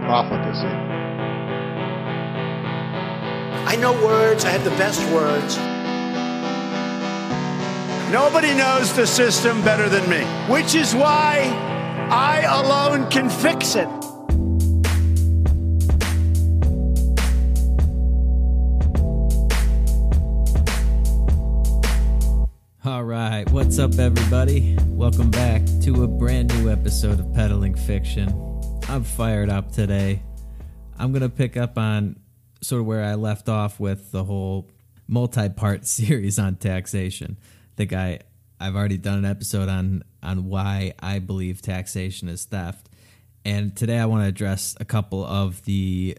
profligacy. I know words, I have the best words. Nobody knows the system better than me, which is why I alone can fix it. All right, what's up, everybody? Welcome back to a brand new episode of Peddling Fiction. I'm fired up today. I'm going to pick up on sort of where I left off with the whole multi part series on taxation I think I I've already done an episode on on why I believe taxation is theft. And today I want to address a couple of the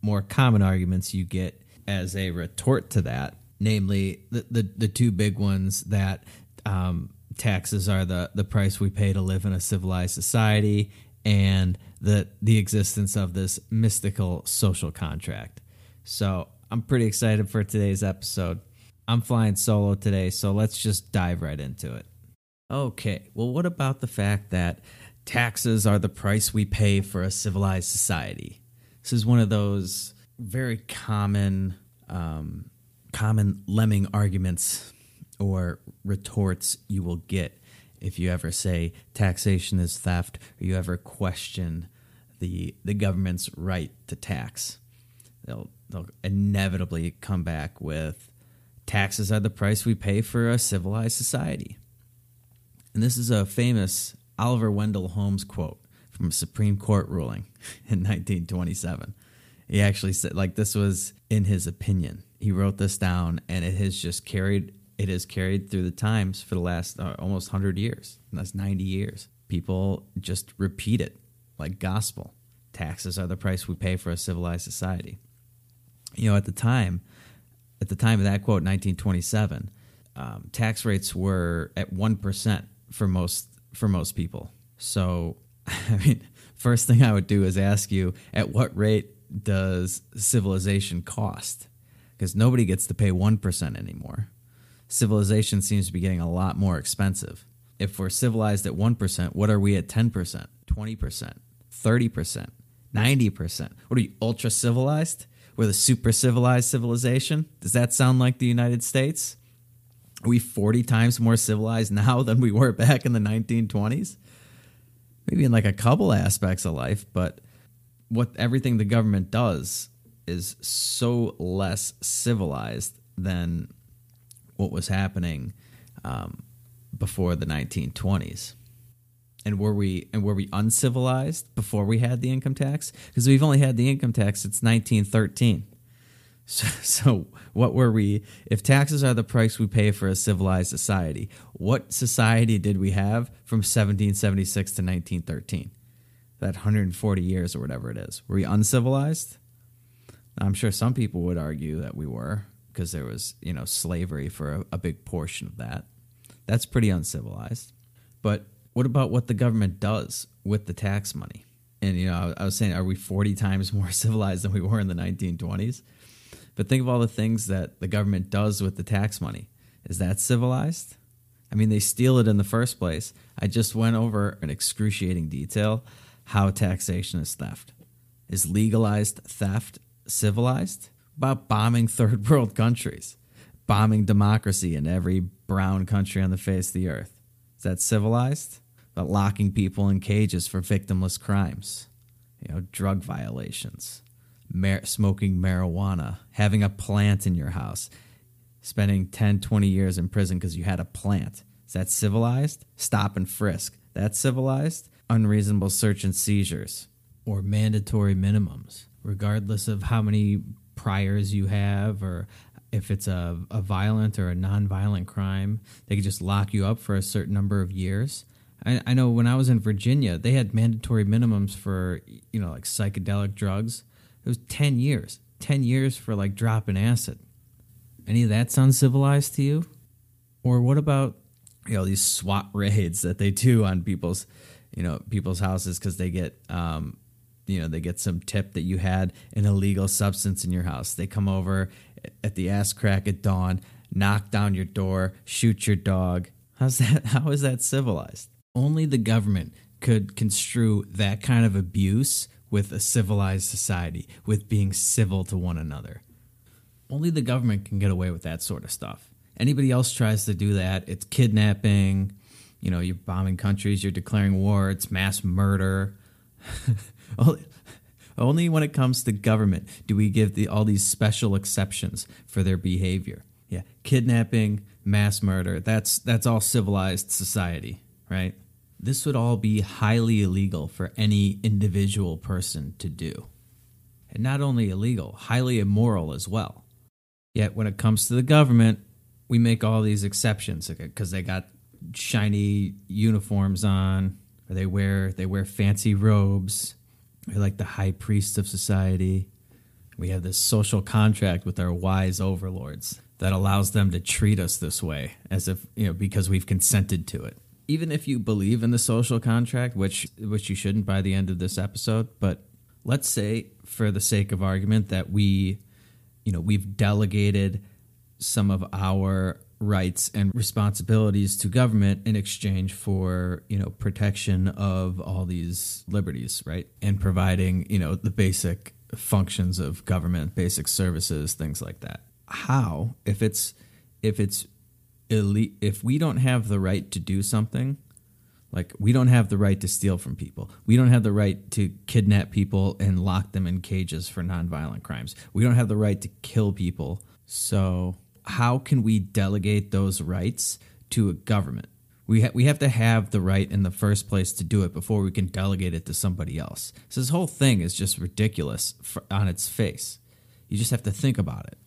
more common arguments you get as a retort to that, namely the the, the two big ones that um, taxes are the, the price we pay to live in a civilized society and the the existence of this mystical social contract. So I'm pretty excited for today's episode. I'm flying solo today, so let's just dive right into it. Okay, well, what about the fact that taxes are the price we pay for a civilized society? This is one of those very common, um, common lemming arguments or retorts you will get if you ever say taxation is theft or you ever question the the government's right to tax. They'll they'll inevitably come back with Taxes are the price we pay for a civilized society. And this is a famous Oliver Wendell Holmes quote from a Supreme Court ruling in 1927. He actually said, like, this was in his opinion. He wrote this down, and it has just carried. It has carried through the times for the last uh, almost 100 years. That's 90 years. People just repeat it like gospel. Taxes are the price we pay for a civilized society. You know, at the time, at the time of that quote, 1927, um, tax rates were at one percent for most for most people. So, I mean, first thing I would do is ask you, at what rate does civilization cost? Because nobody gets to pay one percent anymore. Civilization seems to be getting a lot more expensive. If we're civilized at one percent, what are we at ten percent, twenty percent, thirty percent, ninety percent? What are you ultra civilized? We're the super civilized civilization. Does that sound like the United States? Are we 40 times more civilized now than we were back in the 1920s? Maybe in like a couple aspects of life, but what everything the government does is so less civilized than what was happening um, before the 1920s and were we and were we uncivilized before we had the income tax? Because we've only had the income tax since 1913. So, so, what were we? If taxes are the price we pay for a civilized society, what society did we have from 1776 to 1913? That 140 years or whatever it is. Were we uncivilized? I'm sure some people would argue that we were because there was, you know, slavery for a, a big portion of that. That's pretty uncivilized. But what about what the government does with the tax money? And you know, I was saying, are we 40 times more civilized than we were in the 1920s? But think of all the things that the government does with the tax money. Is that civilized? I mean, they steal it in the first place. I just went over in excruciating detail how taxation is theft. Is legalized theft civilized? About bombing third world countries, bombing democracy in every brown country on the face of the earth. Is that civilized? about locking people in cages for victimless crimes, you know, drug violations, mar- smoking marijuana, having a plant in your house, spending 10, 20 years in prison because you had a plant. Is that civilized? Stop and frisk. That's civilized? Unreasonable search and seizures or mandatory minimums, regardless of how many priors you have or if it's a, a violent or a non-violent crime, they could just lock you up for a certain number of years. I, I know when I was in Virginia, they had mandatory minimums for you know like psychedelic drugs, It was 10 years. 10 years for like dropping acid. Any of that sound civilized to you? Or what about you know these SWAT raids that they do on people's you know people's houses because they get um, you know they get some tip that you had an illegal substance in your house. They come over at the ass crack at dawn, knock down your door, shoot your dog. How's that? How is that civilized? Only the government could construe that kind of abuse with a civilized society, with being civil to one another. Only the government can get away with that sort of stuff. Anybody else tries to do that, it's kidnapping. You know, you're bombing countries, you're declaring war, it's mass murder. Only when it comes to government do we give the, all these special exceptions for their behavior. Yeah, kidnapping, mass murder, that's that's all civilized society, right? This would all be highly illegal for any individual person to do. And not only illegal, highly immoral as well. Yet when it comes to the government, we make all these exceptions because they got shiny uniforms on, or they wear they wear fancy robes. They're like the high priests of society. We have this social contract with our wise overlords that allows them to treat us this way, as if you know because we've consented to it. Even if you believe in the social contract, which which you shouldn't by the end of this episode, but let's say for the sake of argument that we, you know, we've delegated some of our rights and responsibilities to government in exchange for you know protection of all these liberties right? And providing you know the basic functions of government basic services things like that. How if it's if it's elite if we don't have the right to do something like we don't have the right to steal from people. We don't have the right to kidnap people and lock them in cages for nonviolent crimes. We don't have the right to kill people. So how can we delegate those rights to a government? We, ha- we have to have the right in the first place to do it before we can delegate it to somebody else. So this whole thing is just ridiculous for, on its face. You just have to think about it.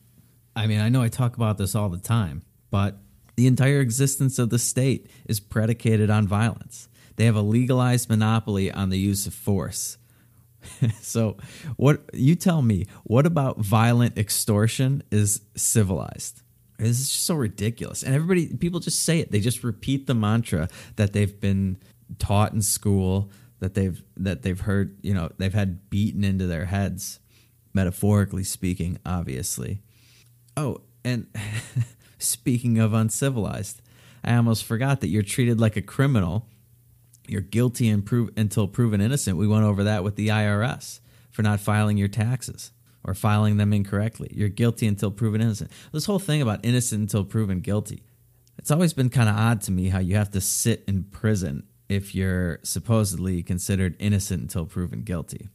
I mean, I know I talk about this all the time, but the entire existence of the state is predicated on violence. They have a legalized monopoly on the use of force. so, what you tell me, what about violent extortion is civilized? This is just so ridiculous. And everybody, people just say it. They just repeat the mantra that they've been taught in school, that they've that they've heard, you know, they've had beaten into their heads, metaphorically speaking, obviously. Oh, and speaking of uncivilized, I almost forgot that you're treated like a criminal. You're guilty prove, until proven innocent. We went over that with the IRS for not filing your taxes or filing them incorrectly. You're guilty until proven innocent. This whole thing about innocent until proven guilty, it's always been kind of odd to me how you have to sit in prison if you're supposedly considered innocent until proven guilty.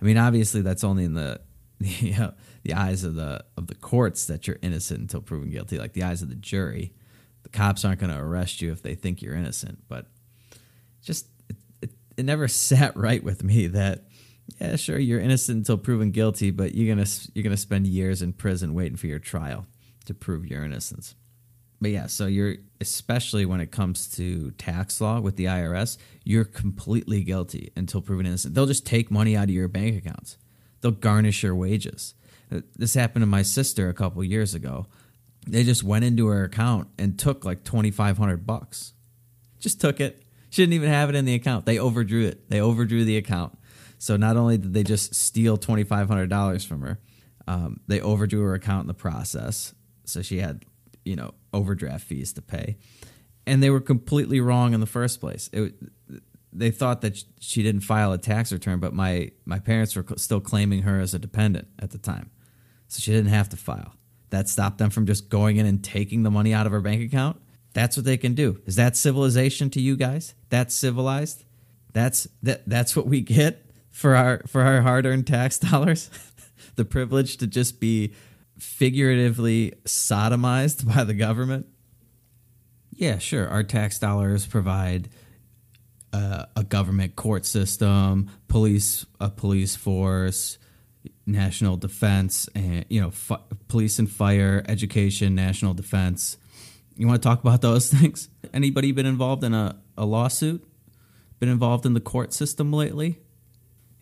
I mean, obviously that's only in the you know, the eyes of the of the courts that you're innocent until proven guilty, like the eyes of the jury. The cops aren't going to arrest you if they think you're innocent, but just it, it, it never sat right with me that yeah, sure, you're innocent until proven guilty, but you're gonna you're gonna spend years in prison waiting for your trial to prove your innocence. But yeah, so you're especially when it comes to tax law with the IRS, you're completely guilty until proven innocent. They'll just take money out of your bank accounts. They'll garnish your wages. Uh, this happened to my sister a couple years ago. They just went into her account and took like twenty five hundred bucks. Just took it. She didn't even have it in the account. They overdrew it. They overdrew the account so not only did they just steal twenty five hundred dollars from her, um, they overdrew her account in the process. So she had, you know, overdraft fees to pay, and they were completely wrong in the first place. It, they thought that she didn't file a tax return, but my my parents were still claiming her as a dependent at the time, so she didn't have to file. That stopped them from just going in and taking the money out of her bank account. That's what they can do. Is that civilization to you guys? That's civilized. That's that. That's what we get for our for our hard-earned tax dollars the privilege to just be figuratively sodomized by the government? Yeah sure. Our tax dollars provide uh, a government court system police a police force national defense and you know police and fire education national defense. You want to talk about those things? Anybody been involved in a, a lawsuit? Been involved in the court system lately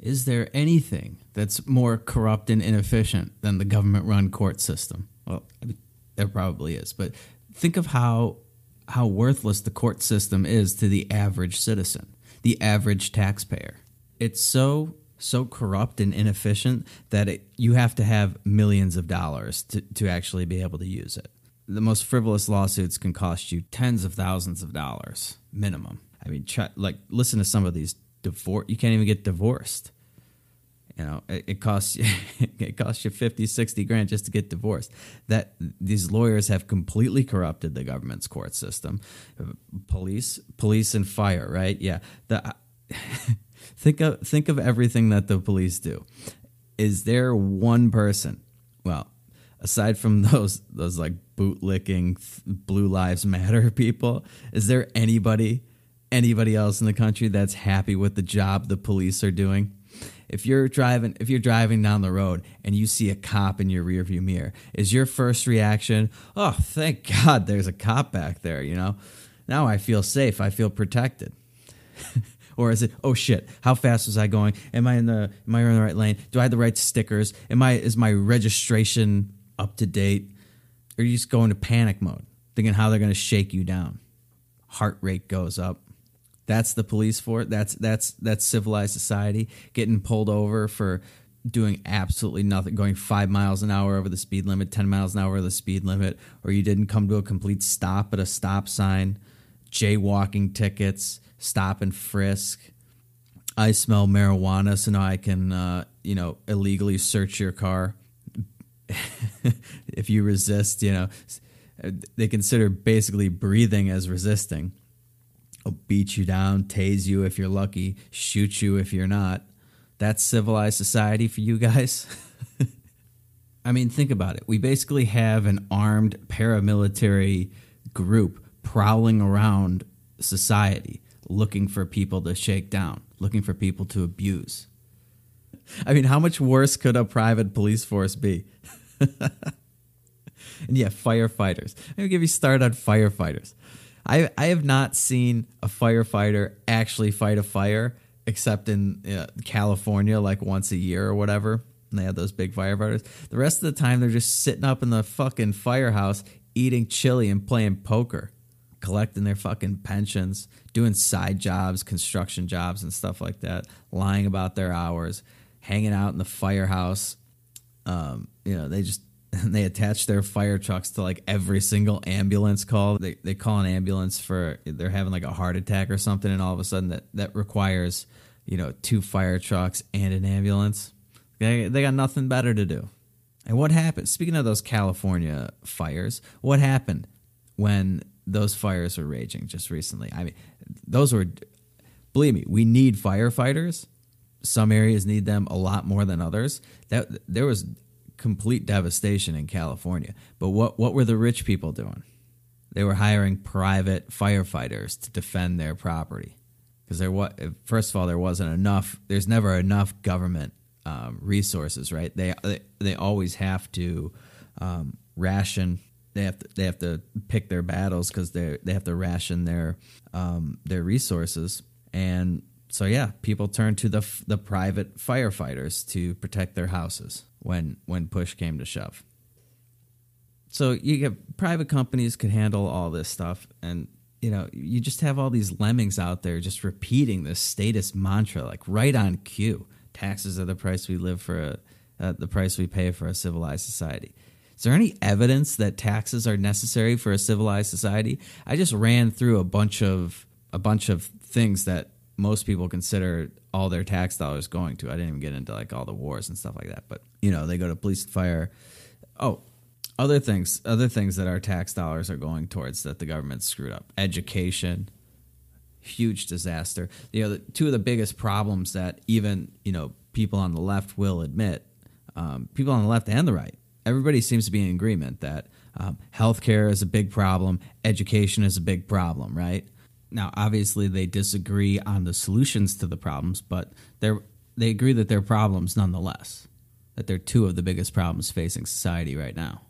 is there anything that's more corrupt and inefficient than the government run court system? Well, I mean, there probably is, but think of how how worthless the court system is to the average citizen, the average taxpayer. It's so so corrupt and inefficient that it, you have to have millions of dollars to, to actually be able to use it. The most frivolous lawsuits can cost you tens of thousands of dollars minimum. I mean, try, like listen to some of these divorce. You can't even get divorced. You know, it, it costs you it costs you 50, 60 grand just to get divorced. That these lawyers have completely corrupted the government's court system. Police, police and fire, right? Yeah. The think of think of everything that the police do. Is there one person? Well, aside from those those like bootlicking blue lives matter people, is there anybody anybody else in the country that's happy with the job the police are doing? If you're driving if you're driving down the road and you see a cop in your rearview mirror, is your first reaction, "Oh, thank God there's a cop back there," you know? Now I feel safe, I feel protected. or is it oh shit how fast was i going am i in the am i in the right lane do i have the right stickers am i is my registration up to date or you just go into panic mode thinking how they're going to shake you down heart rate goes up that's the police for it that's that's that's civilized society getting pulled over for doing absolutely nothing going five miles an hour over the speed limit 10 miles an hour over the speed limit or you didn't come to a complete stop at a stop sign jaywalking tickets stop and frisk. I smell marijuana, so now I can, uh, you know, illegally search your car. if you resist, you know, they consider basically breathing as resisting. I'll beat you down, tase you if you're lucky, shoot you if you're not. That's civilized society for you guys. I mean, think about it. We basically have an armed paramilitary group prowling around society looking for people to shake down, looking for people to abuse. I mean, how much worse could a private police force be? and yeah, firefighters. Let me give you a start on firefighters. I I have not seen a firefighter actually fight a fire except in uh, California, like once a year or whatever. And they have those big firefighters. The rest of the time, they're just sitting up in the fucking firehouse eating chili and playing poker collecting their fucking pensions, doing side jobs, construction jobs, and stuff like that, lying about their hours, hanging out in the firehouse. Um, you know, they just they attach their fire trucks to like every single ambulance call. They they call an ambulance for they're having like a heart attack or something, and all of a sudden that that requires you know two fire trucks and an ambulance. They they got nothing better to do. And what happened? Speaking of those California fires, what happened when those fires were raging just recently. I mean, those were, believe me, we need firefighters. Some areas need them a lot more than others. That there was complete devastation in California. But what what were the rich people doing? They were hiring private firefighters to defend their property because there was first of all there wasn't enough. There's never enough government um, resources, right? They, they they always have to um, ration they have to they have to pick their battles because they they have to ration their um, their resources and so yeah people turn to the the private firefighters to protect their houses when when push came to shove so you get private companies could handle all this stuff and you know you just have all these lemmings out there just repeating this statist mantra like right on cue taxes are the price we live for a, uh, the price we pay for a civilized society is there any evidence that taxes are necessary for a civilized society? I just ran through a bunch of a bunch of things that most people consider all their tax dollars going to. I didn't even get into like all the wars and stuff like that, but you know, they go to police and fire. Oh, other things, other things that our tax dollars are going towards that the government screwed up. Education, huge disaster. You know, the, two of the biggest problems that even you know people on the left will admit, um, people on the left and the right, everybody seems to be in agreement that um, healthcare is a big problem, education is a big problem, right? Now, obviously, they disagree on the solutions to the problems, but they they agree that they're problems nonetheless. That they're two of the biggest problems facing society right now.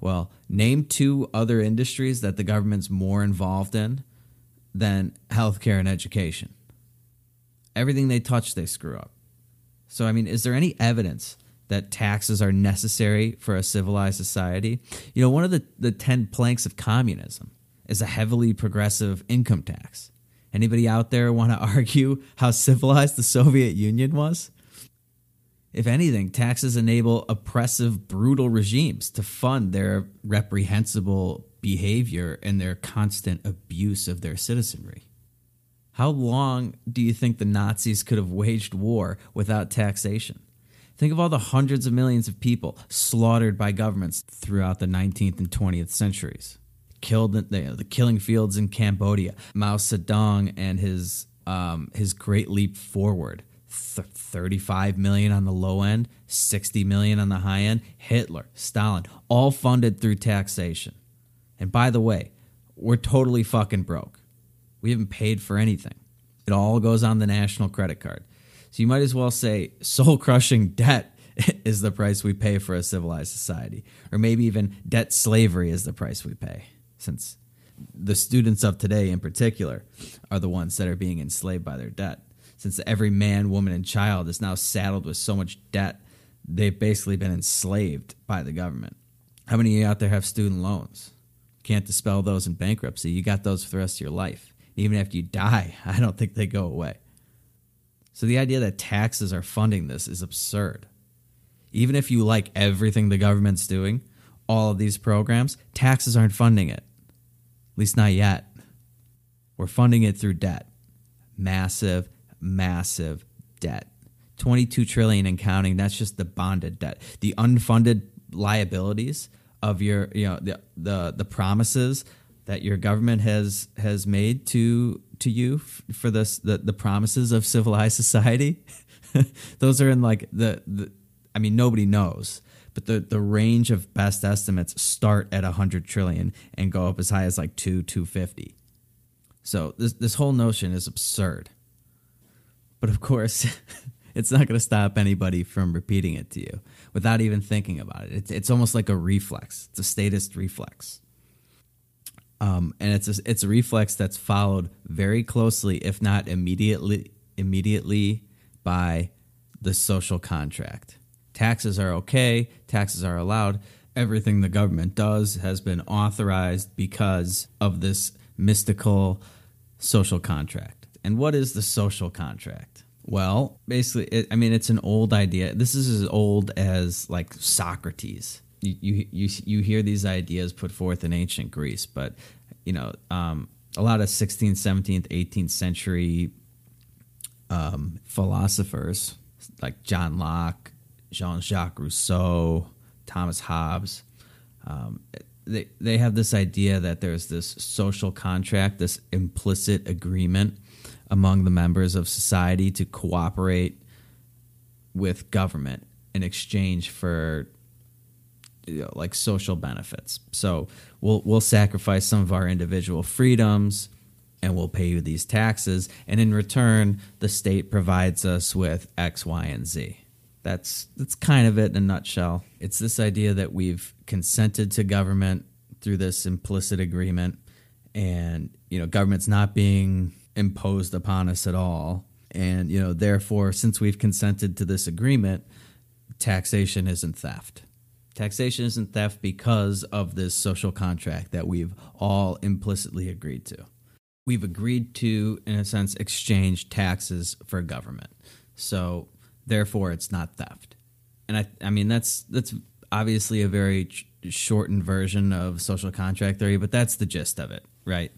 Well, name two other industries that the government's more involved in than healthcare and education. Everything they touch, they screw up. So, I mean, is there any evidence that taxes are necessary for a civilized society? You know, one of the, the 10 planks of communism is a heavily progressive income tax. Anybody out there want to argue how civilized the Soviet Union was? If anything, taxes enable oppressive, brutal regimes to fund their reprehensible behavior and their constant abuse of their citizenry. How long do you think the Nazis could have waged war without taxation? Think of all the hundreds of millions of people slaughtered by governments throughout the 19th and 20th centuries. Killed the, the killing fields in Cambodia, Mao Zedong and his um, his great leap forward 35 million on the low end, 60 million on the high end. Hitler, Stalin, all funded through taxation. And by the way, we're totally fucking broke. We haven't paid for anything. It all goes on the national credit card. So you might as well say soul crushing debt is the price we pay for a civilized society. Or maybe even debt slavery is the price we pay, since the students of today in particular are the ones that are being enslaved by their debt since every man, woman, and child is now saddled with so much debt, they've basically been enslaved by the government. How many of you out there have student loans? Can't dispel those in bankruptcy. You got those for the rest of your life. Even after you die, I don't think they go away. So the idea that taxes are funding this is absurd. Even if you like everything the government's doing, all of these programs, taxes aren't funding it. At least not yet. We're funding it through debt. Massive, massive debt. 22 trillion and counting, that's just the bonded debt. The unfunded liabilities of your you know the the, the promises that your government has has made to to you for this the, the promises of civilized society those are in like the, the i mean nobody knows but the the range of best estimates start at 100 trillion and go up as high as like 2 250 so this this whole notion is absurd but of course, it's not going to stop anybody from repeating it to you without even thinking about it. It's, it's almost like a reflex. It's a statist reflex. Um, and it's a, it's a reflex that's followed very closely, if not immediately, immediately by the social contract. Taxes are okay. Taxes are allowed. Everything the government does has been authorized because of this mystical social contract. And what is the social contract? Well, basically, it, I mean, it's an old idea. This is as old as like Socrates. You, you, you, you hear these ideas put forth in ancient Greece, but, you know, um, a lot of 16th, 17th, 18th century um, philosophers like John Locke, Jean Jacques Rousseau, Thomas Hobbes, um, they, they have this idea that there's this social contract, this implicit agreement among the members of society to cooperate with government in exchange for you know, like social benefits. So we'll we'll sacrifice some of our individual freedoms and we'll pay you these taxes and in return the state provides us with X, Y, and Z. That's that's kind of it in a nutshell. It's this idea that we've consented to government through this implicit agreement and you know government's not being imposed upon us at all. And, you know, therefore, since we've consented to this agreement, taxation isn't theft. Taxation isn't theft because of this social contract that we've all implicitly agreed to. We've agreed to, in a sense, exchange taxes for government. So, therefore, it's not theft. And I, I mean, that's that's obviously a very ch- shortened version of social contract theory, but that's the gist of it, right?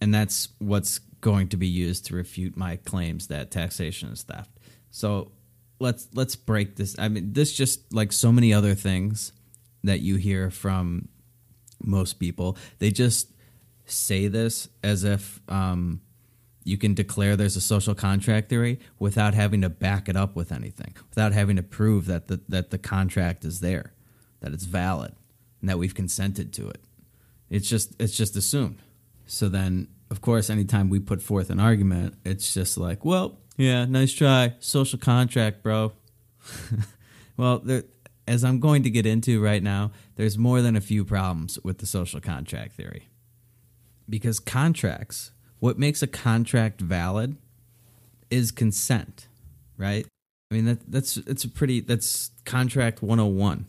And that's what's going to be used to refute my claims that taxation is theft. So let's let's break this. I mean, this just like so many other things that you hear from most people. They just say this as if um, you can declare there's a social contract theory without having to back it up with anything, without having to prove that the, that the contract is there, that it's valid, and that we've consented to it. It's just it's just assumed. So then of course, anytime we put forth an argument, it's just like, well, yeah, nice try. Social contract, bro. well, there, as I'm going to get into right now, there's more than a few problems with the social contract theory. Because contracts, what makes a contract valid is consent, right? I mean that that's it's a pretty that's contract 101.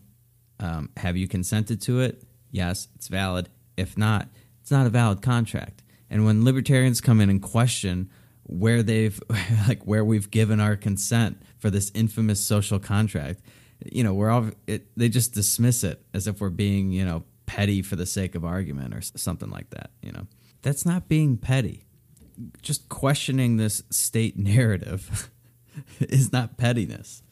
Um, have you consented to it? Yes, it's valid. If not, it's not a valid contract. And when libertarians come in and question where they've like where we've given our consent for this infamous social contract, you know, we're all it, they just dismiss it as if we're being, you know, petty for the sake of argument or something like that, you know. That's not being petty. Just questioning this state narrative is not pettiness.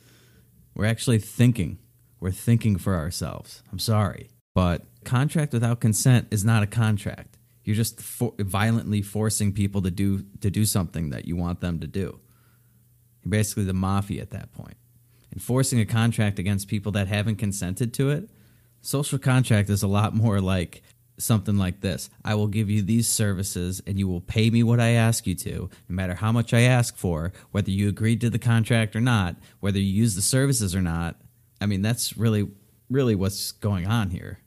We're actually thinking. We're thinking for ourselves. I'm sorry. But contract without consent is not a contract. You're just for- violently forcing people to do to do something that you want them to do. You're basically the mafia at that point. Enforcing a contract against people that haven't consented to it, social contract is a lot more like something like this I will give you these services and you will pay me what I ask you to, no matter how much I ask for, whether you agreed to the contract or not, whether you use the services or not. I mean, that's really, really what's going on here.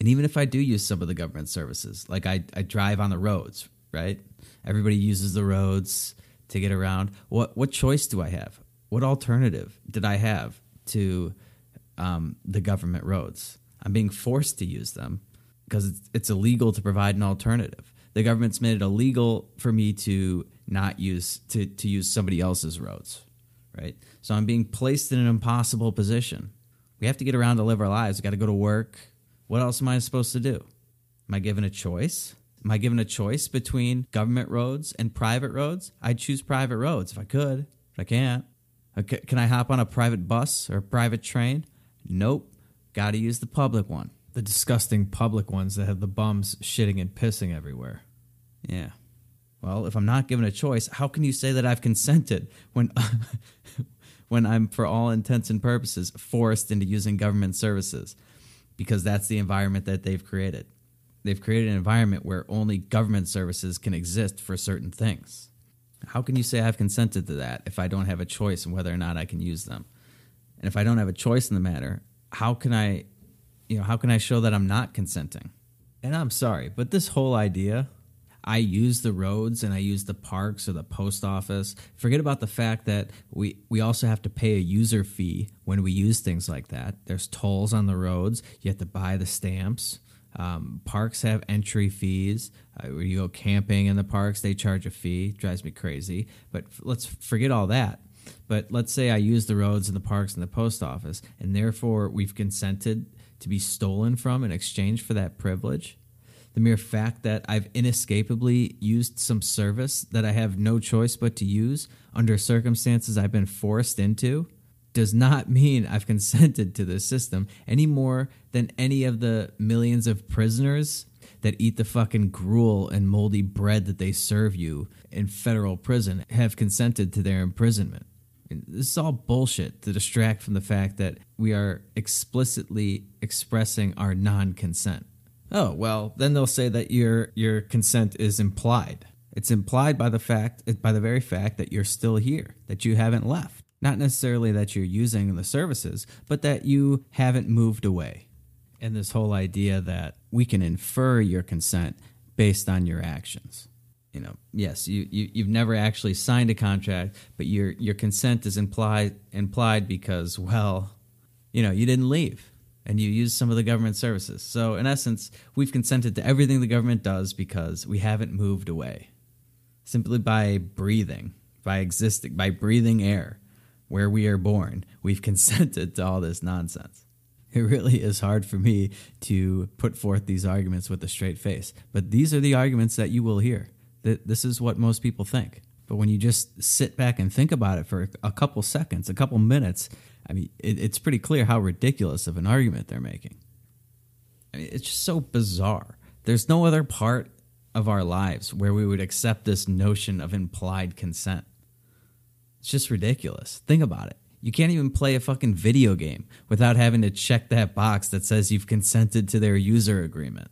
And even if I do use some of the government services, like I, I drive on the roads, right? Everybody uses the roads to get around. What what choice do I have? What alternative did I have to um, the government roads? I'm being forced to use them because it's, it's illegal to provide an alternative. The government's made it illegal for me to not use to, to use somebody else's roads, right? So I'm being placed in an impossible position. We have to get around to live our lives. We got to go to work. What else am I supposed to do? Am I given a choice? Am I given a choice between government roads and private roads? I'd choose private roads if I could, but I can't. Uh, okay, can I hop on a private bus or a private train? Nope. Got to use the public one. The disgusting public ones that have the bums shitting and pissing everywhere. Yeah. Well, if I'm not given a choice, how can you say that I've consented when when I'm for all intents and purposes forced into using government services because that's the environment that they've created. They've created an environment where only government services can exist for certain things. How can you say I've consented to that if I don't have a choice in whether or not I can use them? And if I don't have a choice in the matter, how can I you know, how can I show that I'm not consenting? And I'm sorry, but this whole idea I use the roads and I use the parks or the post office. Forget about the fact that we, we also have to pay a user fee when we use things like that. There's tolls on the roads. You have to buy the stamps. Um, parks have entry fees. Uh, you go camping in the parks, they charge a fee. Drives me crazy. But f- let's forget all that. But let's say I use the roads and the parks and the post office, and therefore we've consented to be stolen from in exchange for that privilege the mere fact that I've inescapably used some service that I have no choice but to use under circumstances I've been forced into does not mean I've consented to this system any more than any of the millions of prisoners that eat the fucking gruel and moldy bread that they serve you in federal prison have consented to their imprisonment. This is all bullshit to distract from the fact that we are explicitly expressing our non consent. Oh, well, then they'll say that your your consent is implied. It's implied by the fact by the very fact that you're still here, that you haven't left. Not necessarily that you're using the services, but that you haven't moved away. And this whole idea that we can infer your consent based on your actions. You know, yes, you, you you've never actually signed a contract, but your your consent is implied implied because, well, you know, you didn't leave and you use some of the government services. So, in essence, we've consented to everything the government does because we haven't moved away. Simply by breathing, by existing, by breathing air where we are born, we've consented to all this nonsense. It really is hard for me to put forth these arguments with a straight face, but these are the arguments that you will hear. That this is what most people think. But when you just sit back and think about it for a couple seconds, a couple minutes, I mean, it, it's pretty clear how ridiculous of an argument they're making. I mean, it's just so bizarre. There's no other part of our lives where we would accept this notion of implied consent. It's just ridiculous. Think about it. You can't even play a fucking video game without having to check that box that says you've consented to their user agreement.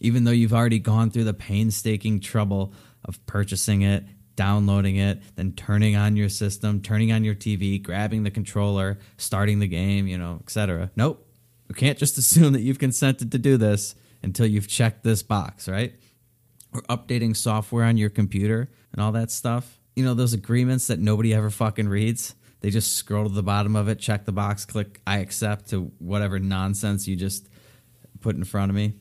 Even though you've already gone through the painstaking trouble of purchasing it, downloading it, then turning on your system, turning on your TV, grabbing the controller, starting the game, you know, etc. Nope. You can't just assume that you've consented to do this until you've checked this box, right? Or updating software on your computer and all that stuff. You know, those agreements that nobody ever fucking reads they just scroll to the bottom of it, check the box, click I accept to whatever nonsense you just put in front of me.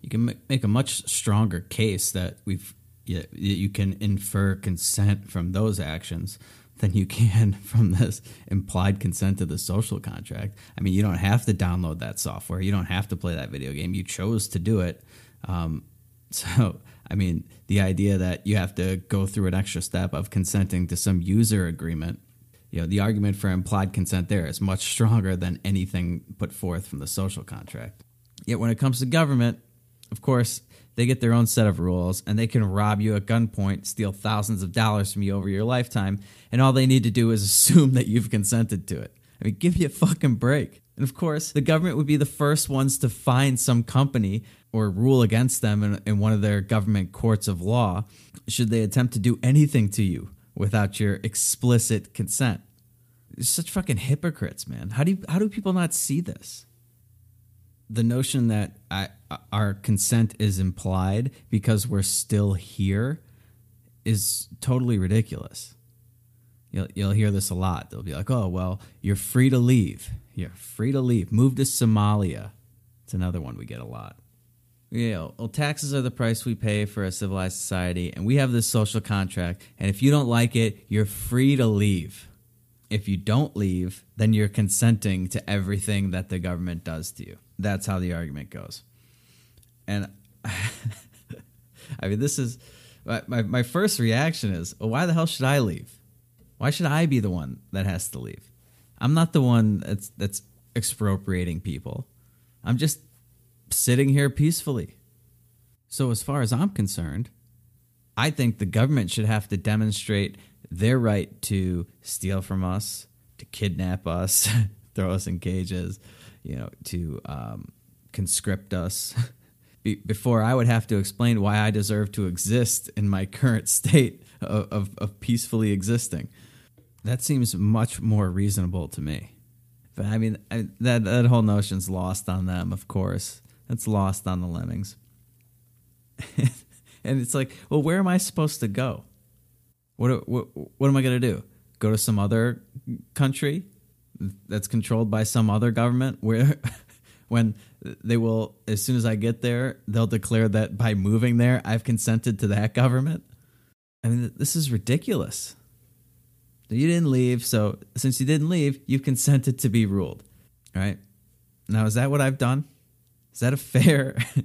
You can make a much stronger case that we've you, you can infer consent from those actions than you can from this implied consent to the social contract. I mean, you don't have to download that software. You don't have to play that video game. You chose to do it. Um, so, I mean, the idea that you have to go through an extra step of consenting to some user agreement, you know, the argument for implied consent there is much stronger than anything put forth from the social contract. Yet when it comes to government, of course, they get their own set of rules and they can rob you at gunpoint, steal thousands of dollars from you over your lifetime, and all they need to do is assume that you've consented to it. I mean, give me a fucking break. And of course, the government would be the first ones to find some company or rule against them in, in one of their government courts of law should they attempt to do anything to you without your explicit consent. You're such fucking hypocrites, man. How do you, how do people not see this? The notion that I, our consent is implied because we're still here is totally ridiculous. You'll, you'll hear this a lot. They'll be like, oh, well, you're free to leave. You're free to leave. Move to Somalia. It's another one we get a lot. Yeah, well, taxes are the price we pay for a civilized society, and we have this social contract. And if you don't like it, you're free to leave. If you don't leave, then you're consenting to everything that the government does to you. That's how the argument goes. And I mean, this is my, my, first reaction is, well, why the hell should I leave? Why should I be the one that has to leave? I'm not the one that's that's expropriating people. I'm just sitting here peacefully. So as far as I'm concerned, I think the government should have to demonstrate their right to steal from us, to kidnap us, throw us in cages, you know, to um, conscript us. Be- before I would have to explain why I deserve to exist in my current state of, of, of peacefully existing. That seems much more reasonable to me. But I mean, I, that that whole notion's lost on them, of course. That's lost on the lemmings. and it's like, well, where am I supposed to go? What what, what am I going to do? Go to some other country that's controlled by some other government where when they will as soon as I get there, they'll declare that by moving there, I've consented to that government. I mean, this is ridiculous. You didn't leave, so since you didn't leave, you've consented to be ruled. Right? Now, is that what I've done? Is that a fair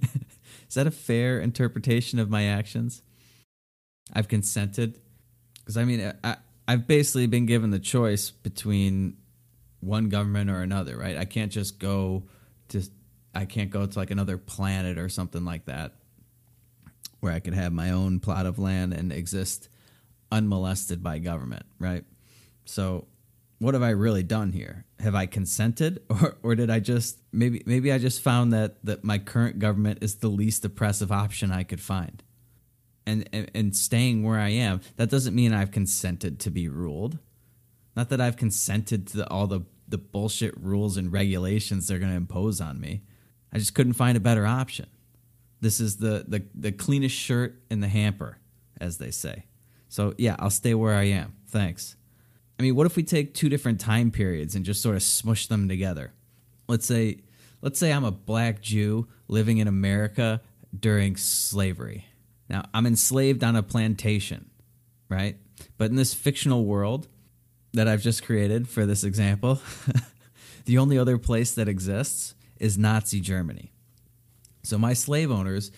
is that a fair interpretation of my actions? I've consented because I mean, I, I've basically been given the choice between one government or another, right? I can't just go to I can't go to like another planet or something like that where I could have my own plot of land and exist unmolested by government, right? So what have I really done here? Have I consented or or did I just maybe maybe I just found that that my current government is the least oppressive option I could find. And, and, and staying where I am, that doesn't mean I've consented to be ruled. Not that I've consented to all the the bullshit rules and regulations they're going to impose on me. I just couldn't find a better option. This is the, the, the cleanest shirt in the hamper, as they say. So, yeah, I'll stay where I am. Thanks. I mean, what if we take two different time periods and just sort of smush them together? Let's say, let's say I'm a black Jew living in America during slavery. Now, I'm enslaved on a plantation, right? But in this fictional world, that I've just created for this example, the only other place that exists is Nazi Germany. So my slave owners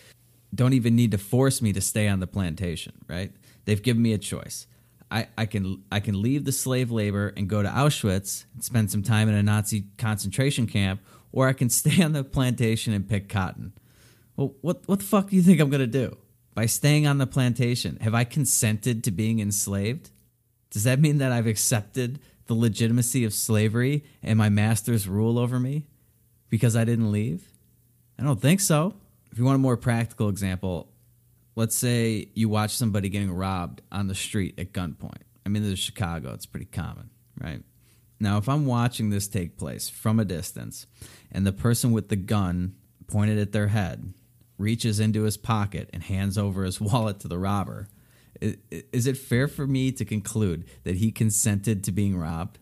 don't even need to force me to stay on the plantation, right? They've given me a choice. I, I can I can leave the slave labor and go to Auschwitz and spend some time in a Nazi concentration camp, or I can stay on the plantation and pick cotton. Well, what what the fuck do you think I'm gonna do? By staying on the plantation, have I consented to being enslaved? Does that mean that I've accepted the legitimacy of slavery and my master's rule over me because I didn't leave? I don't think so. If you want a more practical example, let's say you watch somebody getting robbed on the street at gunpoint. I mean, this is Chicago, it's pretty common, right? Now, if I'm watching this take place from a distance and the person with the gun pointed at their head reaches into his pocket and hands over his wallet to the robber, Is it fair for me to conclude that he consented to being robbed?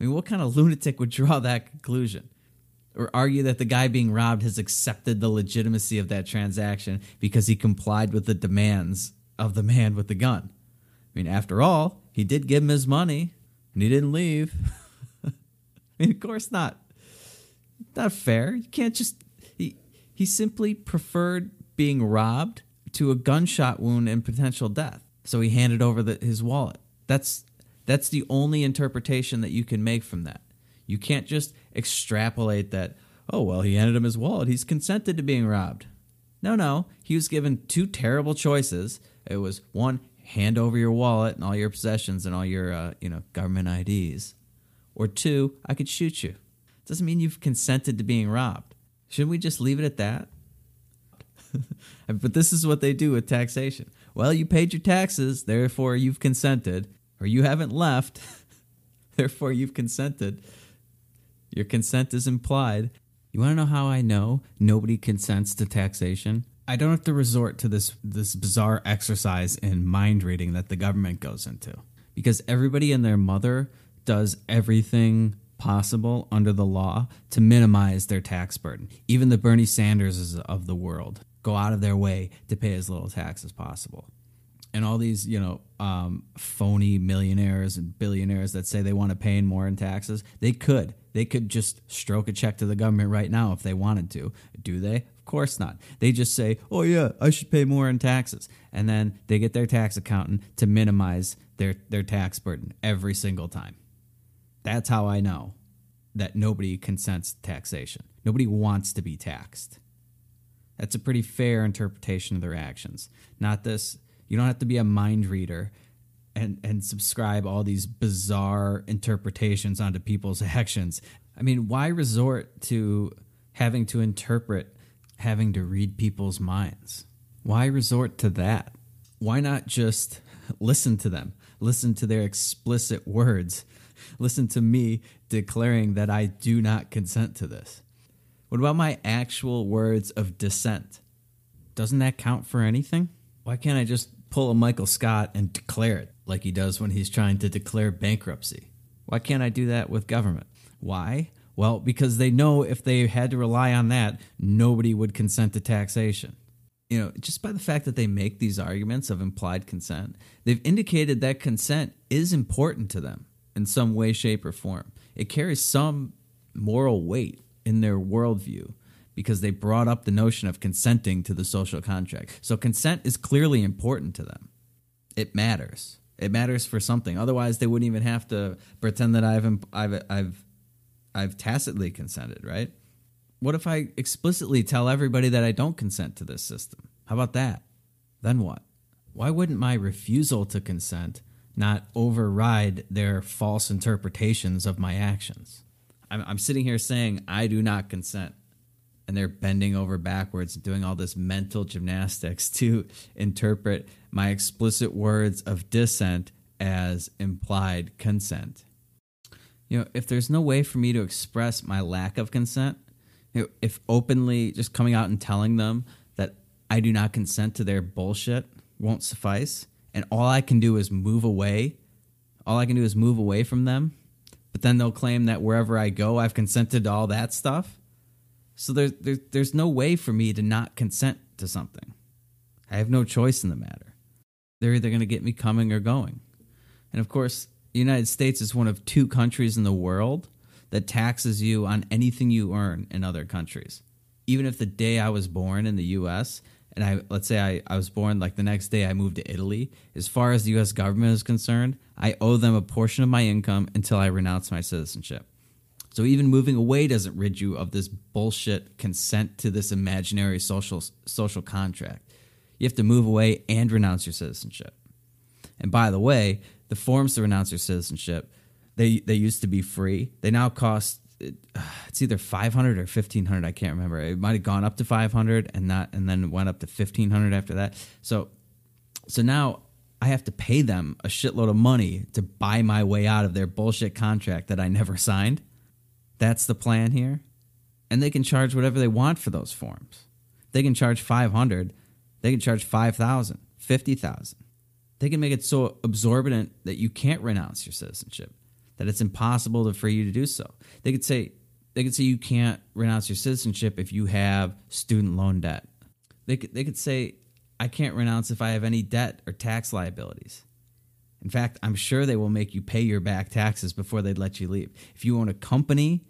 I mean, what kind of lunatic would draw that conclusion? Or argue that the guy being robbed has accepted the legitimacy of that transaction because he complied with the demands of the man with the gun? I mean, after all, he did give him his money and he didn't leave. I mean, of course not. Not fair. You can't just. He, he simply preferred being robbed to a gunshot wound and potential death. So he handed over the, his wallet. That's that's the only interpretation that you can make from that. You can't just extrapolate that, oh, well, he handed him his wallet. He's consented to being robbed. No, no. He was given two terrible choices. It was one, hand over your wallet and all your possessions and all your, uh, you know, government IDs. Or two, I could shoot you. Doesn't mean you've consented to being robbed. Shouldn't we just leave it at that? but this is what they do with taxation. Well, you paid your taxes, therefore you've consented, or you haven't left, therefore you've consented. Your consent is implied. You want to know how I know nobody consents to taxation? I don't have to resort to this this bizarre exercise in mind reading that the government goes into because everybody and their mother does everything possible under the law to minimize their tax burden. Even the Bernie Sanderses of the world go out of their way to pay as little tax as possible. And all these, you know, um, phony millionaires and billionaires that say they want to pay more in taxes, they could. They could just stroke a check to the government right now if they wanted to. Do they? Of course not. They just say, oh, yeah, I should pay more in taxes. And then they get their tax accountant to minimize their, their tax burden every single time. That's how I know that nobody consents to taxation. Nobody wants to be taxed. That's a pretty fair interpretation of their actions. Not this, you don't have to be a mind reader and, and subscribe all these bizarre interpretations onto people's actions. I mean, why resort to having to interpret having to read people's minds? Why resort to that? Why not just listen to them? Listen to their explicit words. Listen to me declaring that I do not consent to this. What about my actual words of dissent? Doesn't that count for anything? Why can't I just pull a Michael Scott and declare it like he does when he's trying to declare bankruptcy? Why can't I do that with government? Why? Well, because they know if they had to rely on that, nobody would consent to taxation. You know, just by the fact that they make these arguments of implied consent, they've indicated that consent is important to them in some way, shape, or form. It carries some moral weight in their worldview because they brought up the notion of consenting to the social contract. So consent is clearly important to them. It matters. It matters for something. Otherwise, they wouldn't even have to pretend that I've I've I've I've tacitly consented, right? What if I explicitly tell everybody that I don't consent to this system? How about that? Then what? Why wouldn't my refusal to consent not override their false interpretations of my actions? I'm, I'm sitting here saying I do not consent, and they're bending over backwards, doing all this mental gymnastics to interpret my explicit words of dissent as implied consent. You know, if there's no way for me to express my lack of consent, you know, if openly just coming out and telling them that I do not consent to their bullshit won't suffice, and all I can do is move away, all I can do is move away from them, but then they'll claim that wherever I go, I've consented to all that stuff. So there's there, there's no way for me to not consent to something. I have no choice in the matter. They're either going to get me coming or going. And of course, the United States is one of two countries in the world that taxes you on anything you earn in other countries. Even if the day I was born in the US and I let's say I, I was born like the next day I moved to Italy, as far as the US government is concerned, I owe them a portion of my income until I renounce my citizenship. So even moving away doesn't rid you of this bullshit consent to this imaginary social social contract. You have to move away and renounce your citizenship. And by the way, the forms to renounce your citizenship, they they used to be free. They now cost it's either 500 or 1500 i can't remember. It might have gone up to 500 and not and then went up to 1500 after that. So so now i have to pay them a shitload of money to buy my way out of their bullshit contract that i never signed. That's the plan here. And they can charge whatever they want for those forms. They can charge 500 they can charge 5000 50000 They can make it so absorbent that you can't renounce your citizenship, that it's impossible to, for you to do so. They could say they could say you can't renounce your citizenship if you have student loan debt. They could, they could say I can't renounce if I have any debt or tax liabilities. In fact, I'm sure they will make you pay your back taxes before they'd let you leave. If you own a company,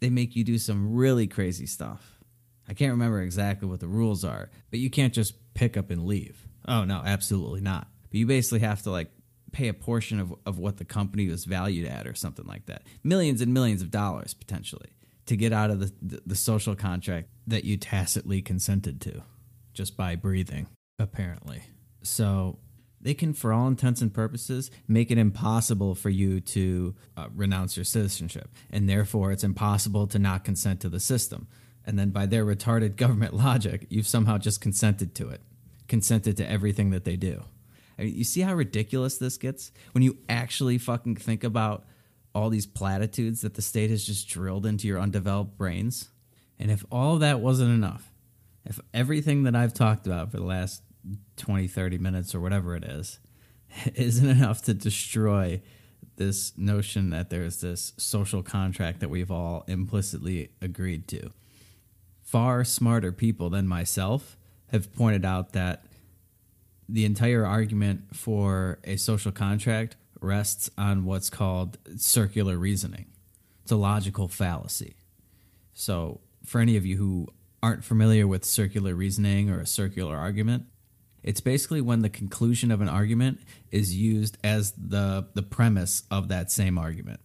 they make you do some really crazy stuff. I can't remember exactly what the rules are, but you can't just pick up and leave. Oh, no, absolutely not. But you basically have to like pay a portion of, of what the company was valued at or something like that. Millions and millions of dollars potentially to get out of the, the, the social contract that you tacitly consented to just by breathing, apparently. So they can, for all intents and purposes, make it impossible for you to uh, renounce your citizenship. And therefore, it's impossible to not consent to the system. And then, by their retarded government logic, you've somehow just consented to it, consented to everything that they do. I mean, you see how ridiculous this gets when you actually fucking think about all these platitudes that the state has just drilled into your undeveloped brains. And if all that wasn't enough, if everything that I've talked about for the last 20, 30 minutes or whatever it is, isn't enough to destroy this notion that there's this social contract that we've all implicitly agreed to. Far smarter people than myself have pointed out that the entire argument for a social contract rests on what's called circular reasoning. It's a logical fallacy. So, for any of you who aren't familiar with circular reasoning or a circular argument, it's basically when the conclusion of an argument is used as the, the premise of that same argument,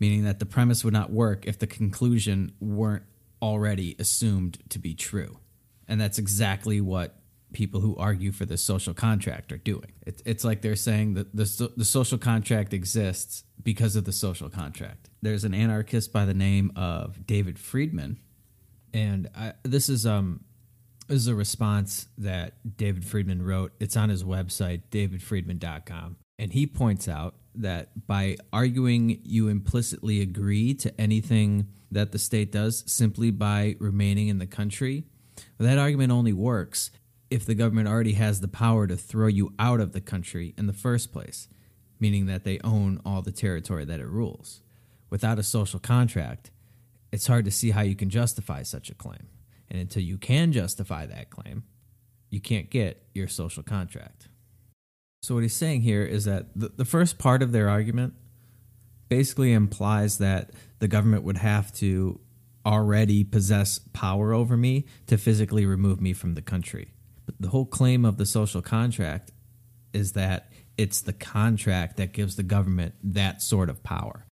meaning that the premise would not work if the conclusion weren't already assumed to be true. And that's exactly what people who argue for the social contract are doing. It, it's like they're saying that the, the social contract exists because of the social contract. There's an anarchist by the name of David Friedman, and I, this is um this is a response that David Friedman wrote. It's on his website, davidfriedman.com. And he points out that by arguing you implicitly agree to anything that the state does simply by remaining in the country, that argument only works if the government already has the power to throw you out of the country in the first place, meaning that they own all the territory that it rules. Without a social contract, it's hard to see how you can justify such a claim. And until you can justify that claim, you can't get your social contract. So, what he's saying here is that the, the first part of their argument basically implies that the government would have to already possess power over me to physically remove me from the country. The whole claim of the social contract is that it's the contract that gives the government that sort of power.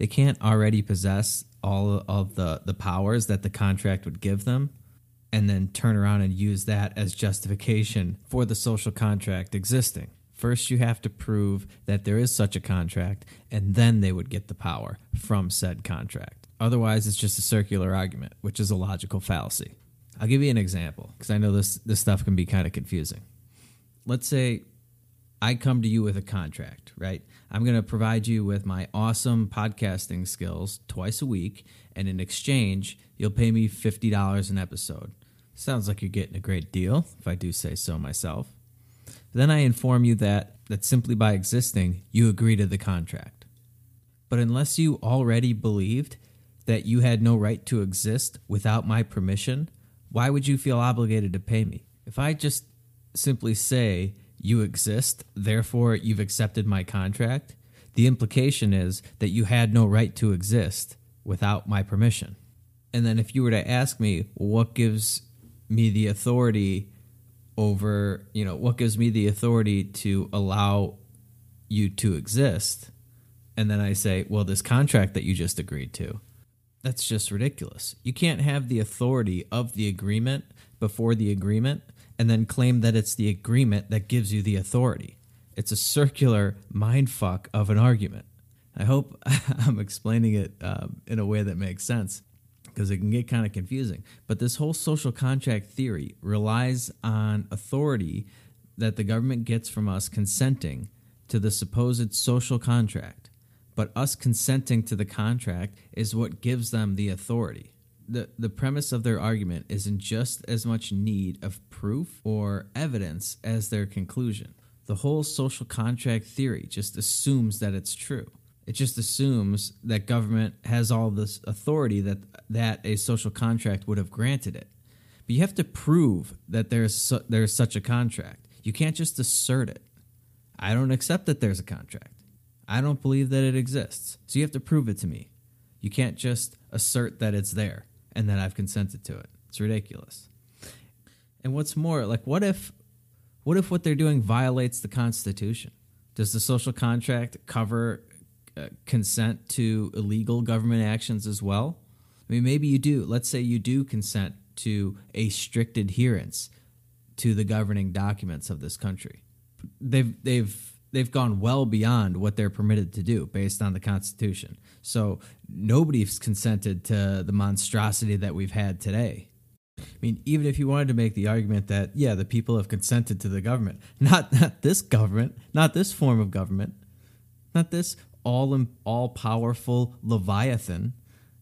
They can't already possess all of the, the powers that the contract would give them and then turn around and use that as justification for the social contract existing. First, you have to prove that there is such a contract, and then they would get the power from said contract. Otherwise, it's just a circular argument, which is a logical fallacy. I'll give you an example because I know this this stuff can be kind of confusing. Let's say I come to you with a contract, right? I'm going to provide you with my awesome podcasting skills twice a week, and in exchange, you'll pay me $50 an episode. Sounds like you're getting a great deal, if I do say so myself. Then I inform you that that simply by existing, you agree to the contract. But unless you already believed that you had no right to exist without my permission, why would you feel obligated to pay me? If I just simply say you exist, therefore you've accepted my contract, the implication is that you had no right to exist without my permission. And then if you were to ask me, what gives me the authority over, you know, what gives me the authority to allow you to exist? And then I say, well, this contract that you just agreed to that's just ridiculous. You can't have the authority of the agreement before the agreement and then claim that it's the agreement that gives you the authority. It's a circular mindfuck of an argument. I hope I'm explaining it um, in a way that makes sense because it can get kind of confusing. But this whole social contract theory relies on authority that the government gets from us consenting to the supposed social contract but us consenting to the contract is what gives them the authority. The, the premise of their argument is in just as much need of proof or evidence as their conclusion. The whole social contract theory just assumes that it's true. It just assumes that government has all this authority that that a social contract would have granted it. But you have to prove that there's su- there's such a contract. You can't just assert it. I don't accept that there's a contract. I don't believe that it exists. So you have to prove it to me. You can't just assert that it's there and that I've consented to it. It's ridiculous. And what's more, like what if what if what they're doing violates the constitution? Does the social contract cover uh, consent to illegal government actions as well? I mean, maybe you do. Let's say you do consent to a strict adherence to the governing documents of this country. They've they've they've gone well beyond what they're permitted to do based on the Constitution. So nobody's consented to the monstrosity that we've had today. I mean, even if you wanted to make the argument that yeah, the people have consented to the government, not not this government, not this form of government, not this all all powerful leviathan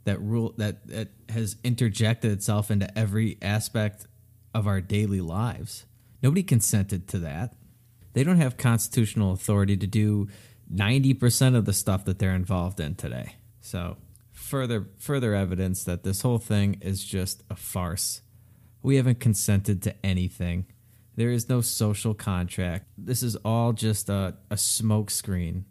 that rule that, that has interjected itself into every aspect of our daily lives. Nobody consented to that. They don't have constitutional authority to do 90% of the stuff that they're involved in today. So, further further evidence that this whole thing is just a farce. We haven't consented to anything. There is no social contract. This is all just a, a smokescreen.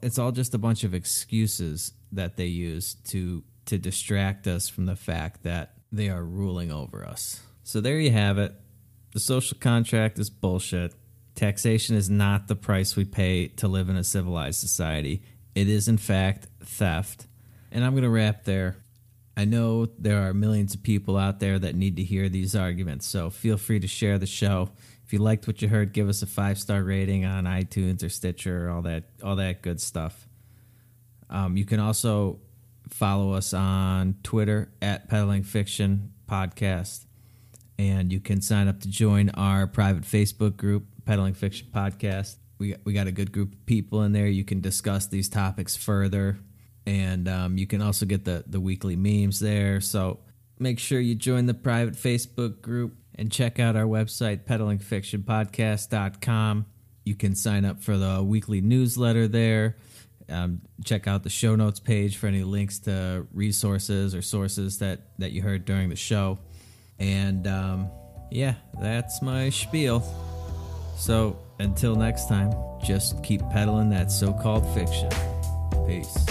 It's all just a bunch of excuses that they use to to distract us from the fact that they are ruling over us. So there you have it. The social contract is bullshit. Taxation is not the price we pay to live in a civilized society. It is, in fact, theft. And I'm going to wrap there. I know there are millions of people out there that need to hear these arguments, so feel free to share the show. If you liked what you heard, give us a five star rating on iTunes or Stitcher, all that, all that good stuff. Um, you can also follow us on Twitter at Peddling Fiction Podcast. And you can sign up to join our private Facebook group, Peddling Fiction Podcast. We, we got a good group of people in there. You can discuss these topics further. And um, you can also get the, the weekly memes there. So make sure you join the private Facebook group and check out our website, peddlingfictionpodcast.com. You can sign up for the weekly newsletter there. Um, check out the show notes page for any links to resources or sources that, that you heard during the show. And um, yeah, that's my spiel. So until next time, just keep peddling that so called fiction. Peace.